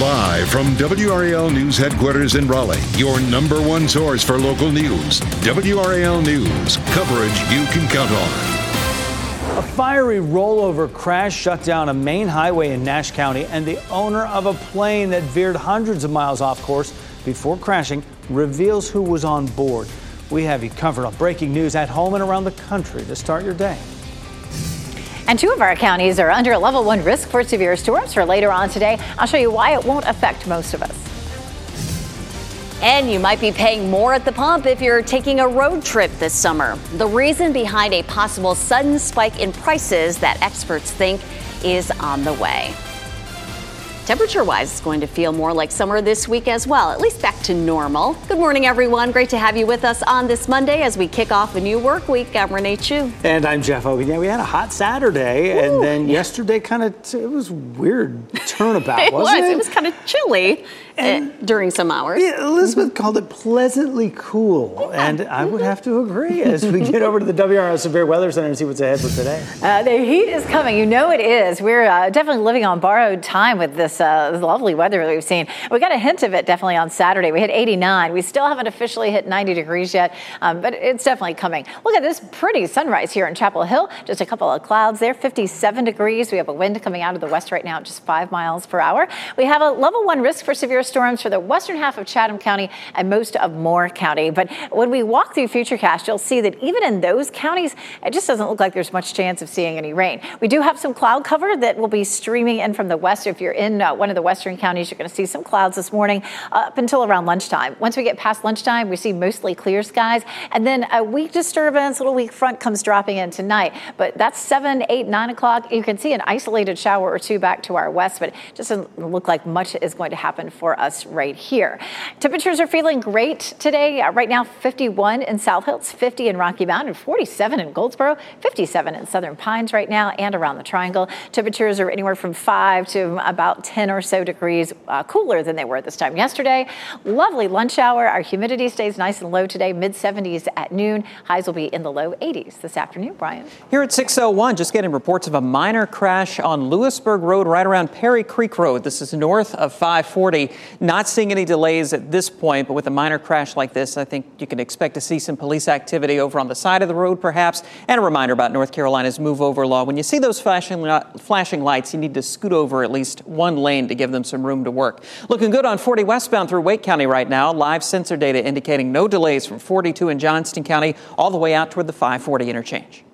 Live from WRAL News headquarters in Raleigh, your number one source for local news. WRAL News, coverage you can count on. A fiery rollover crash shut down a main highway in Nash County, and the owner of a plane that veered hundreds of miles off course before crashing reveals who was on board. We have you covered on breaking news at home and around the country to start your day. And two of our counties are under a level one risk for severe storms for later on today. I'll show you why it won't affect most of us. And you might be paying more at the pump if you're taking a road trip this summer. The reason behind a possible sudden spike in prices that experts think is on the way. Temperature wise, it's going to feel more like summer this week as well, at least back to normal. Good morning, everyone. Great to have you with us on this Monday as we kick off a new work week. I'm Renee Chun. And I'm Jeff Hogan. Yeah, we had a hot Saturday, Ooh, and then yeah. yesterday kind of, it was weird turnabout, it wasn't was. it? It was kind of chilly. And during some hours. Yeah, Elizabeth mm-hmm. called it pleasantly cool, yeah. and I would have to agree as we get over to the WRAL Severe Weather Center and see what's ahead for today. Uh, the heat is coming. You know it is. We're uh, definitely living on borrowed time with this uh, lovely weather we've seen. We got a hint of it definitely on Saturday. We hit 89. We still haven't officially hit 90 degrees yet, um, but it's definitely coming. Look at this pretty sunrise here in Chapel Hill. Just a couple of clouds there. 57 degrees. We have a wind coming out of the west right now at just five miles per hour. We have a level one risk for severe storms for the western half of Chatham County and most of Moore County. But when we walk through Futurecast, you'll see that even in those counties, it just doesn't look like there's much chance of seeing any rain. We do have some cloud cover that will be streaming in from the west. If you're in uh, one of the western counties, you're going to see some clouds this morning up until around lunchtime. Once we get past lunchtime, we see mostly clear skies. And then a weak disturbance, a little weak front comes dropping in tonight. But that's 7, 8, 9 o'clock. You can see an isolated shower or two back to our west, but it doesn't look like much is going to happen for us right here. Temperatures are feeling great today. Uh, right now, 51 in South Hills, 50 in Rocky Mount, 47 in Goldsboro, 57 in Southern Pines right now, and around the Triangle. Temperatures are anywhere from 5 to about 10 or so degrees uh, cooler than they were at this time yesterday. Lovely lunch hour. Our humidity stays nice and low today, mid 70s at noon. Highs will be in the low 80s this afternoon. Brian. Here at 601, just getting reports of a minor crash on Louisburg Road right around Perry Creek Road. This is north of 540. Not seeing any delays at this point, but with a minor crash like this, I think you can expect to see some police activity over on the side of the road, perhaps. And a reminder about North Carolina's move over law. When you see those flashing, flashing lights, you need to scoot over at least one lane to give them some room to work. Looking good on 40 westbound through Wake County right now. Live sensor data indicating no delays from 42 in Johnston County all the way out toward the 540 interchange.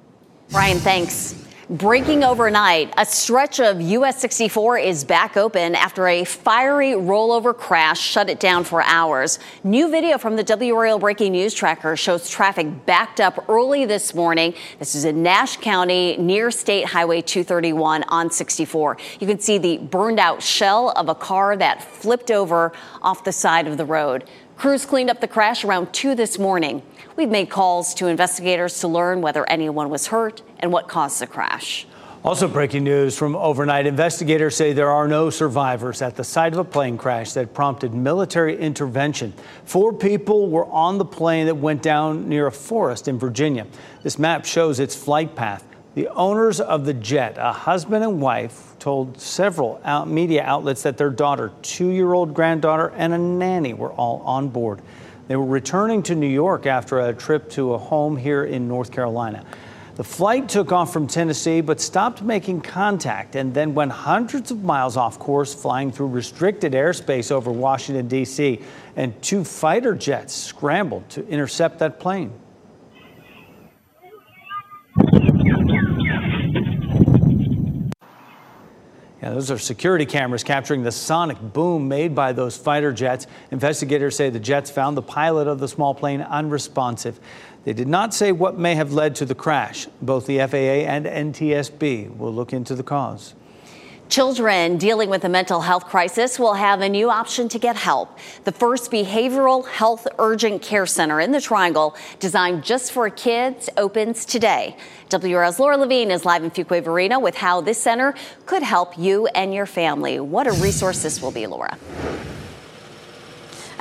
Brian, thanks. Breaking overnight, a stretch of US 64 is back open after a fiery rollover crash shut it down for hours. New video from the WRAL Breaking News Tracker shows traffic backed up early this morning. This is in Nash County near State Highway 231 on 64. You can see the burned out shell of a car that flipped over off the side of the road. Crews cleaned up the crash around 2 this morning. We've made calls to investigators to learn whether anyone was hurt and what caused the crash. Also, breaking news from overnight investigators say there are no survivors at the site of a plane crash that prompted military intervention. Four people were on the plane that went down near a forest in Virginia. This map shows its flight path. The owners of the jet, a husband and wife, told several media outlets that their daughter, two year old granddaughter, and a nanny were all on board. They were returning to New York after a trip to a home here in North Carolina. The flight took off from Tennessee but stopped making contact and then went hundreds of miles off course, flying through restricted airspace over Washington, D.C. And two fighter jets scrambled to intercept that plane. Yeah, those are security cameras capturing the sonic boom made by those fighter jets. Investigators say the jets found the pilot of the small plane unresponsive. They did not say what may have led to the crash. Both the FAA and NTSB will look into the cause. Children dealing with a mental health crisis will have a new option to get help. The first behavioral health urgent care center in the Triangle, designed just for kids, opens today. WRAL's Lora Lavigne is live in Fuquay Varina with how this center could help you and your family. What a resource this will be, Lora.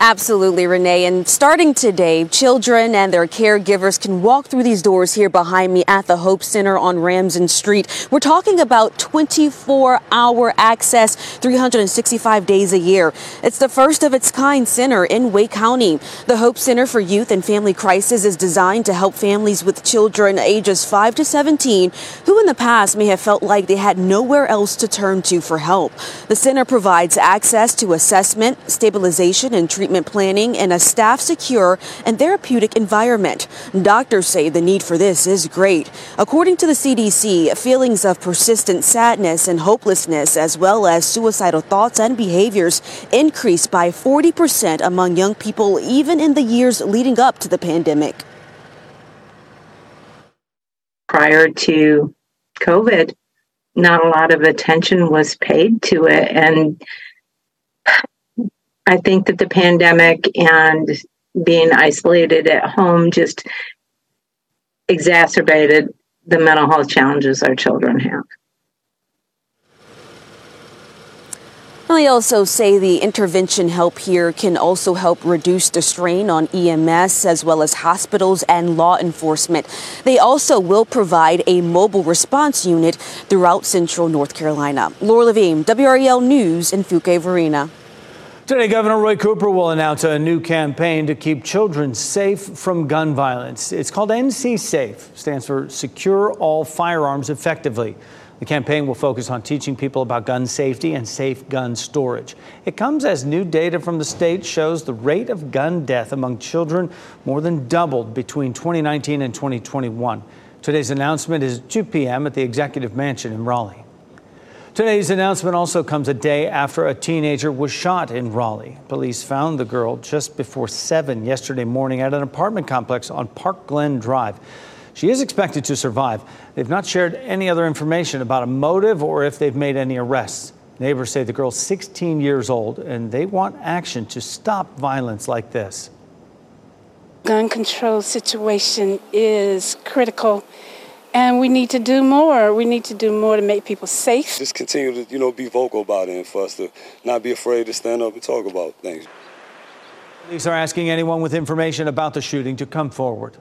Absolutely, Renee. And starting today, children and their caregivers can walk through these doors here behind me at the Hope Center on Ramsden Street. We're talking about 24 hour access, 365 days a year. It's the first of its kind center in Wake County. The Hope Center for Youth and Family Crisis is designed to help families with children ages 5 to 17 who in the past may have felt like they had nowhere else to turn to for help. The center provides access to assessment, stabilization, and treatment treatment planning in a staff secure and therapeutic environment. Doctors say the need for this is great. According to the CDC, feelings of persistent sadness and hopelessness, as well as suicidal thoughts and behaviors, increased by 40% among young people even in the years leading up to the pandemic. Prior to COVID, not a lot of attention was paid to it. And I think that the pandemic and being isolated at home just exacerbated the mental health challenges our children have. They also say the intervention help here can also help reduce the strain on EMS as well as hospitals and law enforcement. They also will provide a mobile response unit throughout central North Carolina. Lora Lavigne, WRAL News in Fuquay Varina. Today, Governor Roy Cooper will announce a new campaign to keep children safe from gun violence. It's called NC Safe, stands for Secure All Firearms Effectively. The campaign will focus on teaching people about gun safety and safe gun storage. It comes as new data from the state shows the rate of gun death among children more than doubled between 2019 and 2021. Today's announcement is 2 p.m. at the Executive Mansion in Raleigh. Today's announcement also comes a day after a teenager was shot in Raleigh. Police found the girl just before 7 yesterday morning at an apartment complex on Park Glen Drive. She is expected to survive. They've not shared any other information about a motive or if they've made any arrests. Neighbors say the girl's 16 years old and they want action to stop violence like this. Gun control situation is critical and we need to do more. We need to do more to make people safe. Just continue to, you know, be vocal about it and for us to not be afraid to stand up and talk about things. Police are asking anyone with information about the shooting to come forward.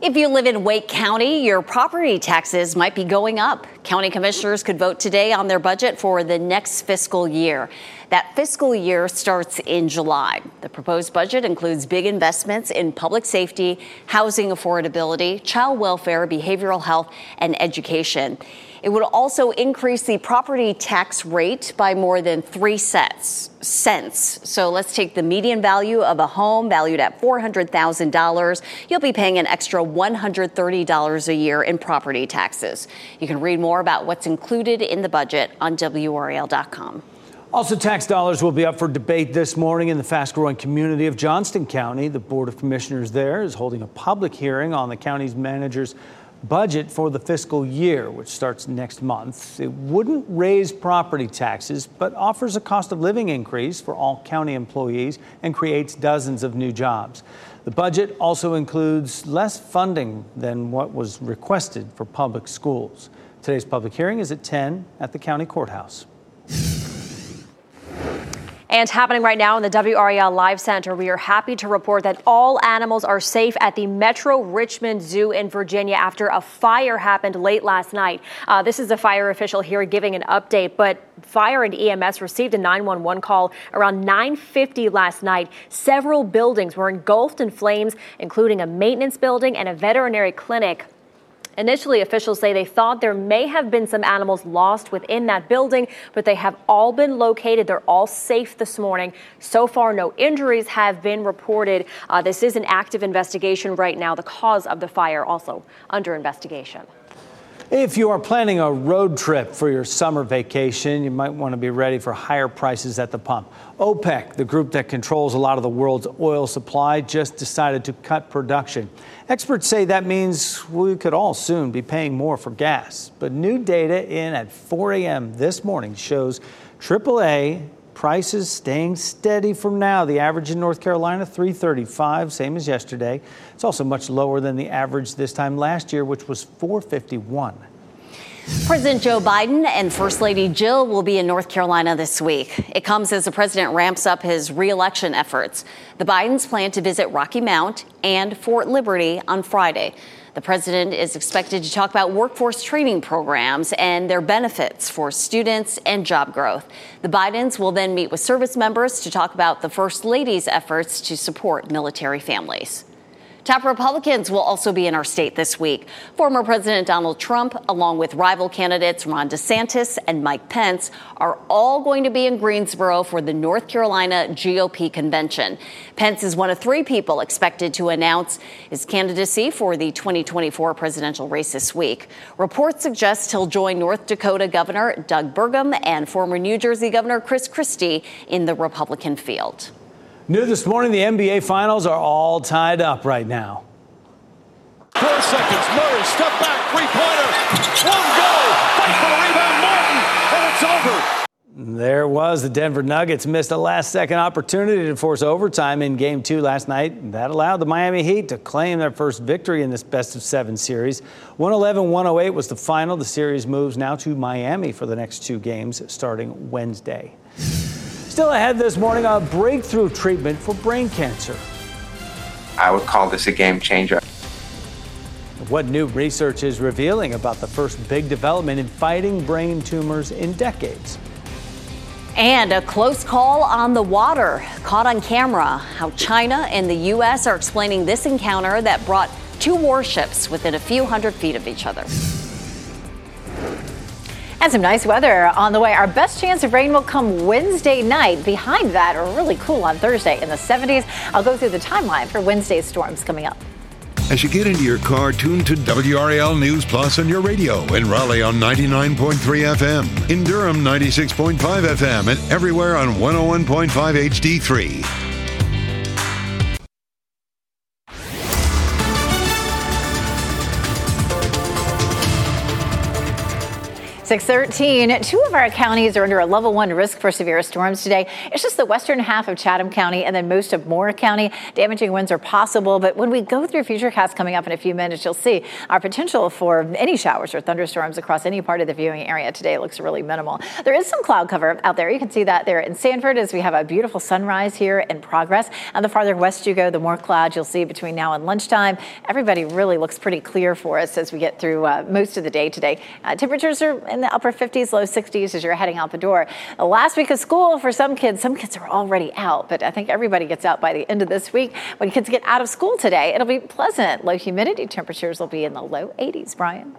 If you live in Wake County, your property taxes might be going up. County commissioners could vote today on their budget for the next fiscal year. That fiscal year starts in July. The proposed budget includes big investments in public safety, housing affordability, child welfare, behavioral health, and education. It would also increase the property tax rate by more than three cents. Cents. So let's take the median value of a home valued at $400,000. You'll be paying an extra $130 a year in property taxes. You can read more about what's included in the budget on WRAL.com. Also, tax dollars will be up for debate this morning in the fast growing community of Johnston County. The Board of Commissioners there is holding a public hearing on the county's manager's budget for the fiscal year, which starts next month. It wouldn't raise property taxes, but offers a cost of living increase for all county employees and creates dozens of new jobs. The budget also includes less funding than what was requested for public schools. Today's public hearing is at 10 at the county courthouse. And happening right now in the WRAL Live Center, we are happy to report that all animals are safe at the Metro Richmond Zoo in Virginia after a fire happened late last night. Uh, this is a fire official here giving an update, but fire and EMS received a 911 call around 9:50 last night. Several buildings were engulfed in flames, including a maintenance building and a veterinary clinic. Initially, officials say they thought there may have been some animals lost within that building, but they have all been located. They're all safe this morning. So far, no injuries have been reported. Uh, this is an active investigation right now. The cause of the fire also under investigation. If you are planning a road trip for your summer vacation, you might want to be ready for higher prices at the pump. OPEC, the group that controls a lot of the world's oil supply, just decided to cut production. Experts say that means we could all soon be paying more for gas. But new data in at 4 a.m. this morning shows AAA prices staying steady from now. The average in North Carolina, 335, same as yesterday. It's also much lower than the average this time last year, which was 451. President Joe Biden and First Lady Jill will be in North Carolina this week. It comes as the president ramps up his reelection efforts. The Bidens plan to visit Rocky Mount and Fort Liberty on Friday. The president is expected to talk about workforce training programs and their benefits for students and job growth. The Bidens will then meet with service members to talk about the First Lady's efforts to support military families. Top Republicans will also be in our state this week. Former President Donald Trump, along with rival candidates Ron DeSantis and Mike Pence, are all going to be in Greensboro for the North Carolina GOP convention. Pence is one of three people expected to announce his candidacy for the 2024 presidential race this week. Reports suggest he'll join North Dakota Governor Doug Burgum and former New Jersey Governor Chris Christie in the Republican field. New this morning, the NBA Finals are all tied up right now. Four seconds. Murray, step back, three pointer. One go. Fight for the rebound. Martin, and it's over. There was the Denver Nuggets missed a last second opportunity to force overtime in game two last night. That allowed the Miami Heat to claim their first victory in this best of seven series. 111 108 was the final. The series moves now to Miami for the next two games starting Wednesday. Still ahead this morning, a breakthrough treatment for brain cancer. I would call this a game changer. What new research is revealing about the first big development in fighting brain tumors in decades? And a close call on the water, caught on camera. How China and the U.S. are explaining this encounter that brought two warships within a few hundred feet of each other. And some nice weather on the way. Our best chance of rain will come Wednesday night. Behind that, really cool on Thursday in the 70s. I'll go through the timeline for Wednesday's storms coming up. As you get into your car, tune to WRAL News Plus on your radio in Raleigh on 99.3 FM, in Durham 96.5 FM, and everywhere on 101.5 HD3. 613. Two of our counties are under a level one risk for severe storms today. It's just the western half of Chatham County and then most of Moore County. Damaging winds are possible, but when we go through futurecast coming up in a few minutes, you'll see our potential for any showers or thunderstorms across any part of the viewing area today looks really minimal. There is some cloud cover out there. You can see that there in Sanford as we have a beautiful sunrise here in progress. And the farther west you go, the more clouds you'll see between now and lunchtime. Everybody really looks pretty clear for us as we get through uh, most of the day today. Uh, temperatures are in the upper 50s, low 60s as you're heading out the door. The last week of school for some kids, some kids are already out, but I think everybody gets out by the end of this week. When kids get out of school today, it'll be pleasant. Low humidity temperatures will be in the low 80s, Brian.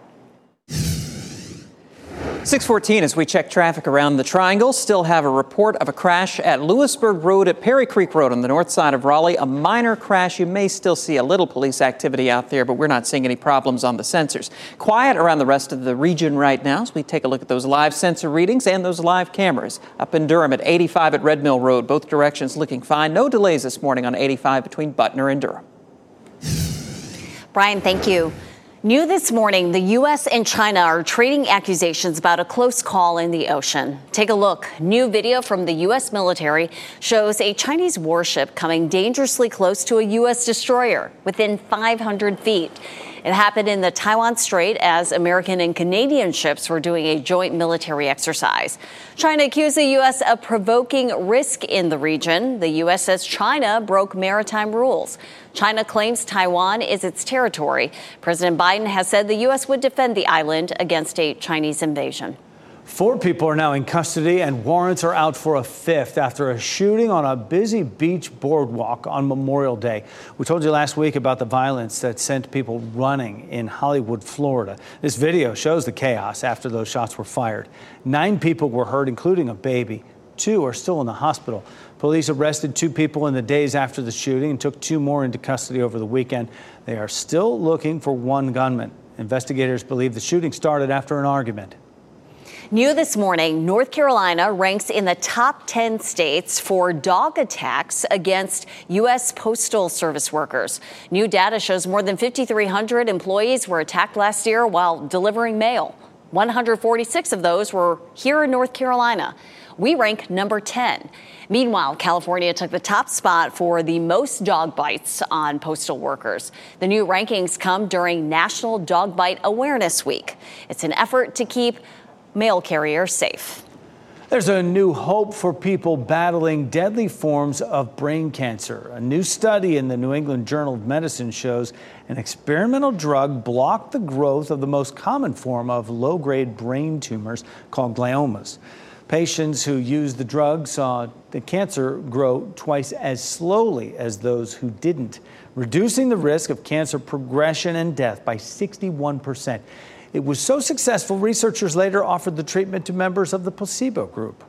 614 as we check traffic around the triangle. Still have a report of a crash at Louisburg Road at Perry Creek Road on the north side of Raleigh. A minor crash. You may still see a little police activity out there, but we're not seeing any problems on the sensors. Quiet around the rest of the region right now as we take a look at those live sensor readings and those live cameras. Up in Durham at 85 at Red Mill Road. Both directions looking fine. No delays this morning on 85 between Butner and Durham. Brian, thank you. New this morning, the U.S. and China are trading accusations about a close call in the ocean. Take a look. New video from the U.S. military shows a Chinese warship coming dangerously close to a U.S. destroyer within 500 feet. It happened in the Taiwan Strait as American and Canadian ships were doing a joint military exercise. China accused the U.S. of provoking risk in the region. The U.S. says China broke maritime rules. China claims Taiwan is its territory. President Biden has said the U.S. would defend the island against a Chinese invasion. Four people are now in custody, and warrants are out for a fifth after a shooting on a busy beach boardwalk on Memorial Day. We told you last week about the violence that sent people running in Hollywood, Florida. This video shows the chaos after those shots were fired. Nine people were hurt, including a baby. Two are still in the hospital. Police arrested two people in the days after the shooting and took two more into custody over the weekend. They are still looking for one gunman. Investigators believe the shooting started after an argument. New this morning, North Carolina ranks in the top 10 states for dog attacks against U.S. Postal Service workers. New data shows more than 5,300 employees were attacked last year while delivering mail. 146 of those were here in North Carolina. We rank number 10. Meanwhile, California took the top spot for the most dog bites on postal workers. The new rankings come during National Dog Bite Awareness Week. It's an effort to keep mail carriers safe. There's a new hope for people battling deadly forms of brain cancer. A new study in the New England Journal of Medicine shows an experimental drug blocked the growth of the most common form of low grade brain tumors called gliomas. Patients who used the drug saw the cancer grow twice as slowly as those who didn't, reducing the risk of cancer progression and death by 61 percent. It was so successful, researchers later offered the treatment to members of the placebo group.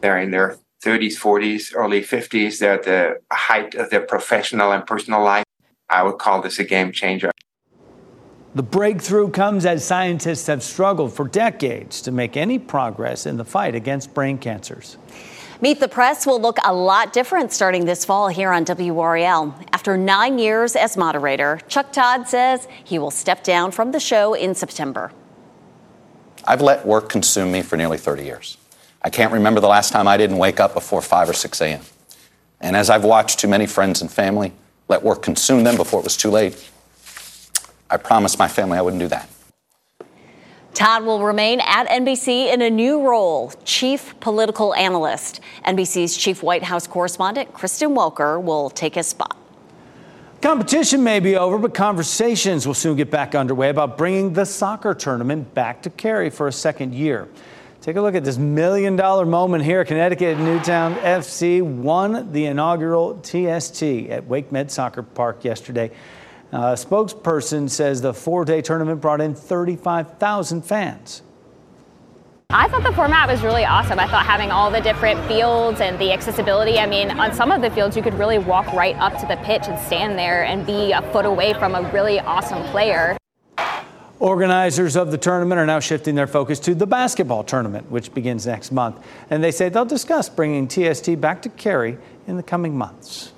They're in their 30s, 40s, early 50s. They're at the height of their professional and personal life. I would call this a game changer. The breakthrough comes as scientists have struggled for decades to make any progress in the fight against brain cancers. Meet the Press will look a lot different starting this fall here on WRAL. After nine years as moderator, Chuck Todd says he will step down from the show in September. I've let work consume me for nearly 30 years. I can't remember the last time I didn't wake up before 5 or 6 a.m. And as I've watched too many friends and family let work consume them before it was too late, I promised my family I wouldn't do that. Todd will remain at NBC in a new role, Chief Political Analyst. NBC's Chief White House Correspondent Kristen Welker will take his spot. Competition may be over, but conversations will soon get back underway about bringing the soccer tournament back to Cary for a second year. Take a look at this million dollar moment here. Connecticut Newtown FC won the inaugural TST at WakeMed Soccer Park yesterday. A spokesperson says the four day tournament brought in 35,000 fans. I thought the format was really awesome. I thought having all the different fields and the accessibility. I mean, on some of the fields, you could really walk right up to the pitch and stand there and be a foot away from a really awesome player. Organizers of the tournament are now shifting their focus to the basketball tournament, which begins next month. And they say they'll discuss bringing TST back to Cary in the coming months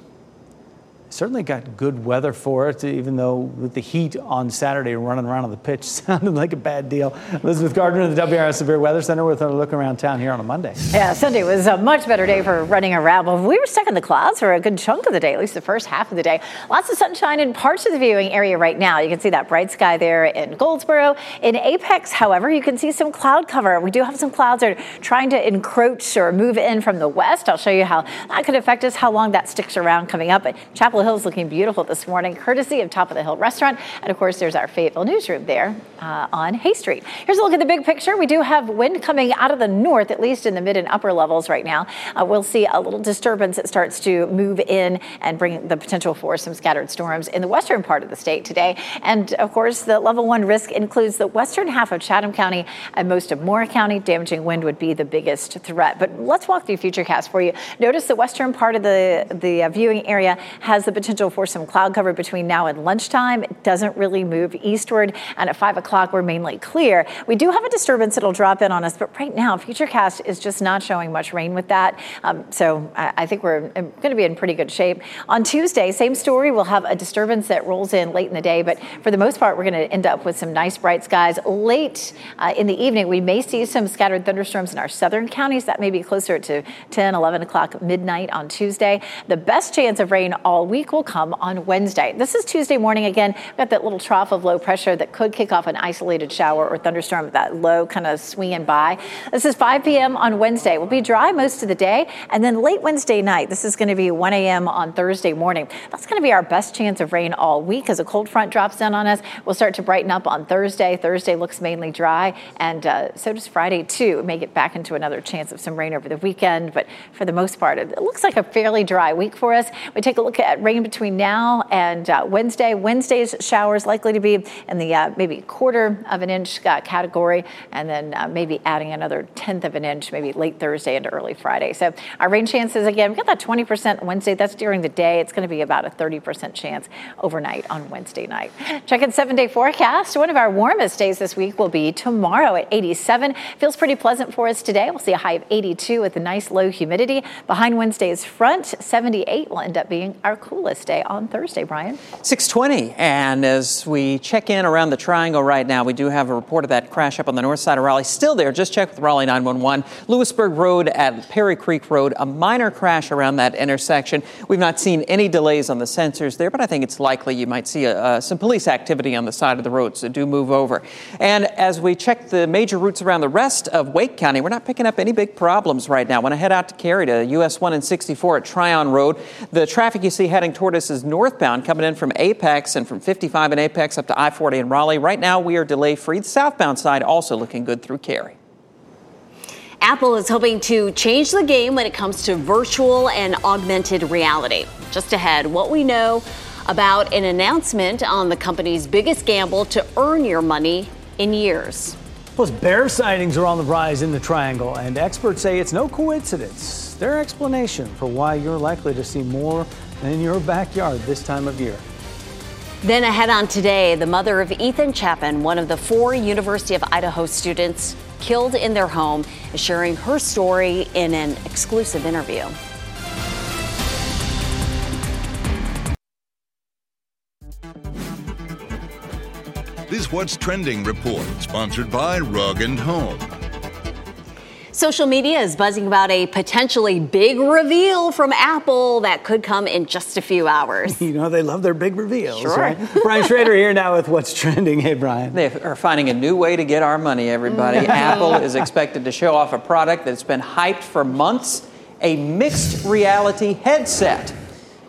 certainly got good weather for it, even though with the heat on Saturday running around on the pitch sounded like a bad deal. Elizabeth Gardner of the WRAL Severe Weather Center with a look around town here on a Monday. Yeah, Sunday was a much better day for running around. But we were stuck in the clouds for a good chunk of the day, at least the first half of the day. Lots of sunshine in parts of the viewing area right now. You can see that bright sky there in Goldsboro. In Apex, however, you can see some cloud cover. We do have some clouds that are trying to encroach or move in from the west. I'll show you how that could affect us, how long that sticks around coming up. But Chapel Is looking beautiful this morning, courtesy of Top of the Hill Restaurant. And of course, there's our Fayetteville newsroom there uh, on Hay Street. Here's a look at the big picture. We do have wind coming out of the north, at least in the mid and upper levels right now. Uh, we'll see a little disturbance that starts to move in and bring the potential for some scattered storms in the western part of the state today. And of course, the level one risk includes the western half of Chatham County and most of Moore County. Damaging wind would be the biggest threat. But let's walk through Futurecast for you. Notice the western part of the, the uh, viewing area has the potential for some cloud cover between now and lunchtime. It doesn't really move eastward. And at 5 o'clock, we're mainly clear. We do have a disturbance that'll drop in on us, but right now, Futurecast is just not showing much rain with that. Um, so I, I, think we're going to be in pretty good shape. On Tuesday, same story. We'll have a disturbance that rolls in late in the day, but for the most part, we're going to end up with some nice bright skies. Late uh, in the evening, we may see some scattered thunderstorms in our southern counties. That may be closer to 10, 11 o'clock midnight on Tuesday. The best chance of rain all week will come on Wednesday. This is Tuesday morning again. We've got that little trough of low pressure that could kick off an isolated shower or thunderstorm, that low kind of swinging by. This is 5 p.m. on Wednesday. We'll be dry most of the day. And then late Wednesday night, this is going to be 1 a.m. on Thursday morning. That's going to be our best chance of rain all week as a cold front drops down on us. We'll start to brighten up on Thursday. Thursday looks mainly dry. And uh, so does Friday, too. We may get back into another chance of some rain over the weekend. But for the most part, it looks like a fairly dry week for us. We take a look at rain between now and uh, Wednesday. Wednesday's showers likely to be in the uh, maybe quarter of an inch uh, category, and then uh, maybe adding another tenth of an inch, maybe late Thursday into early Friday. So our rain chances again—we've got that 20% Wednesday. That's during the day. It's going to be about a 30% chance overnight on Wednesday night. Check in seven day forecast. One of our warmest days this week will be tomorrow at 87. Feels pretty pleasant for us today. We'll see a high of 82 with a nice low humidity. Behind Wednesday's front, 78 will end up being our coolest day on Thursday, Brian. 620. And as we check in around the triangle right now, we do have a report of that crash up on the north side of Raleigh. Still there. Just check with Raleigh 911. Louisburg Road at Perry Creek Road, a minor crash around that intersection. We've not seen any delays on the sensors there, but I think it's likely you might see a, uh, some police activity on the side of the road, so do move over. And as we check the major routes around the rest of Wake County, we're not picking up any big problems right now. When I head out to Cary to US 1 and 64 at Tryon Road, the traffic you see heading toward us is northbound, coming in from Apex and from 55 in Apex up to I 40 in Raleigh. Right now, we are delay free. The southbound side also looking good through Cary. Apple is hoping to change the game when it comes to virtual and augmented reality. Just ahead, what we know about an announcement on the company's biggest gamble to earn your money in years. Plus, bear sightings are on the rise in the triangle, and experts say it's no coincidence. Their explanation for why you're likely to see more in your backyard this time of year. Then ahead on today, the mother of Ethan Chapin, one of the four University of Idaho students killed in their home, is sharing her story in an exclusive interview. This What's Trending report, sponsored by Rug and Home. Social media is buzzing about a potentially big reveal from Apple that could come in just a few hours. You know, they love their big reveals. Sure. Right? Brian Shrader here now with What's Trending. Hey, Brian. They are finding a new way to get our money, everybody. Mm-hmm. Apple is expected to show off a product that's been hyped for months a mixed reality headset.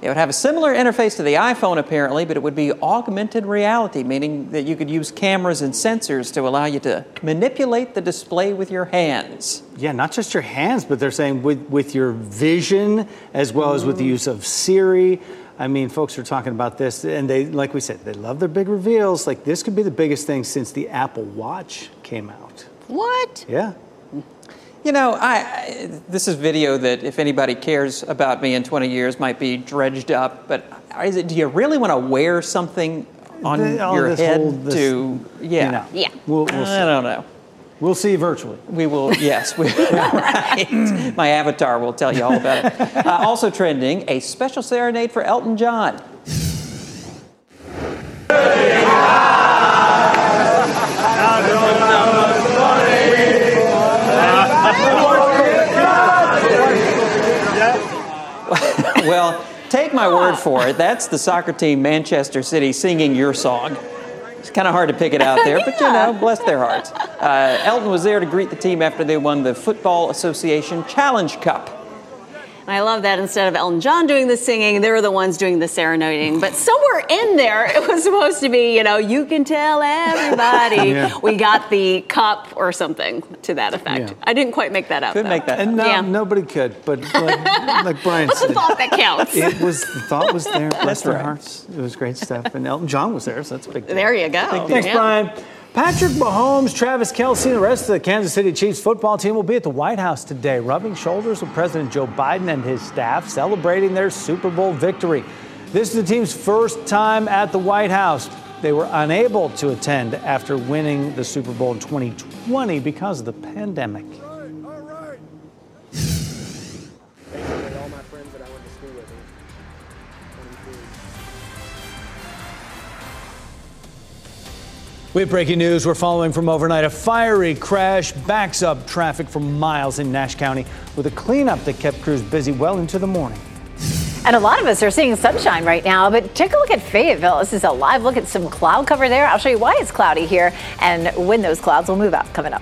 It would have a similar interface to the iPhone, apparently, but it would be augmented reality, meaning that you could use cameras and sensors to allow you to manipulate the display with your hands. Yeah, not just your hands, but they're saying with, with your vision as well as with the mm. use of Siri. I mean, folks are talking about this, and they, like we said, they love their big reveals. Like this could be the biggest thing since the Apple Watch came out. What? Yeah. You know, I, I, this is video that if anybody cares about me in 20 years might be dredged up. But is it, do you really want to wear something on The- your this head whole- this- to? Yeah. you know. Yeah. We'll, we'll see. I don't know. We'll see virtually. We will, yes. We, right. My avatar will tell you all about it. Uh, also trending, a special serenade for Elton John. well, take my word for it. That's the soccer team Manchester City singing your song. It's kind of hard to pick it out there, but you know, bless their hearts. Uh, Elton was there to greet the team after they won the Football Association Challenge Cup. And I love that instead of Elton John doing the singing, they were the ones doing the serenading. But somewhere in there, it was supposed to be, you know, you can tell everybody Yeah. we got the cup or something to that effect. Yeah. I didn't quite make that up. Couldn't though. make that. And no, Yeah. nobody could, but like, like Brian What's the said, thought that counts? it was the thought was there. Bless That's their right. hearts. It was great stuff, and Elton John was there, so that's a big. Deal. There you go. Thanks, Yeah. Brian. Patrick Mahomes, Travis Kelce, and the rest of the Kansas City Chiefs football team will be at the White House today, rubbing shoulders with President Joe Biden and his staff, celebrating their Super Bowl victory. This is the team's first time at the White House. They were unable to attend after winning the Super Bowl in 2020 because of the pandemic. We have breaking news. We're following from overnight. A fiery crash backs up traffic for miles in Nash County with a cleanup that kept crews busy well into the morning. And a lot of us are seeing sunshine right now, but take a look at Fayetteville. This is a live look at some cloud cover there. I'll show you why it's cloudy here and when those clouds will move out coming up.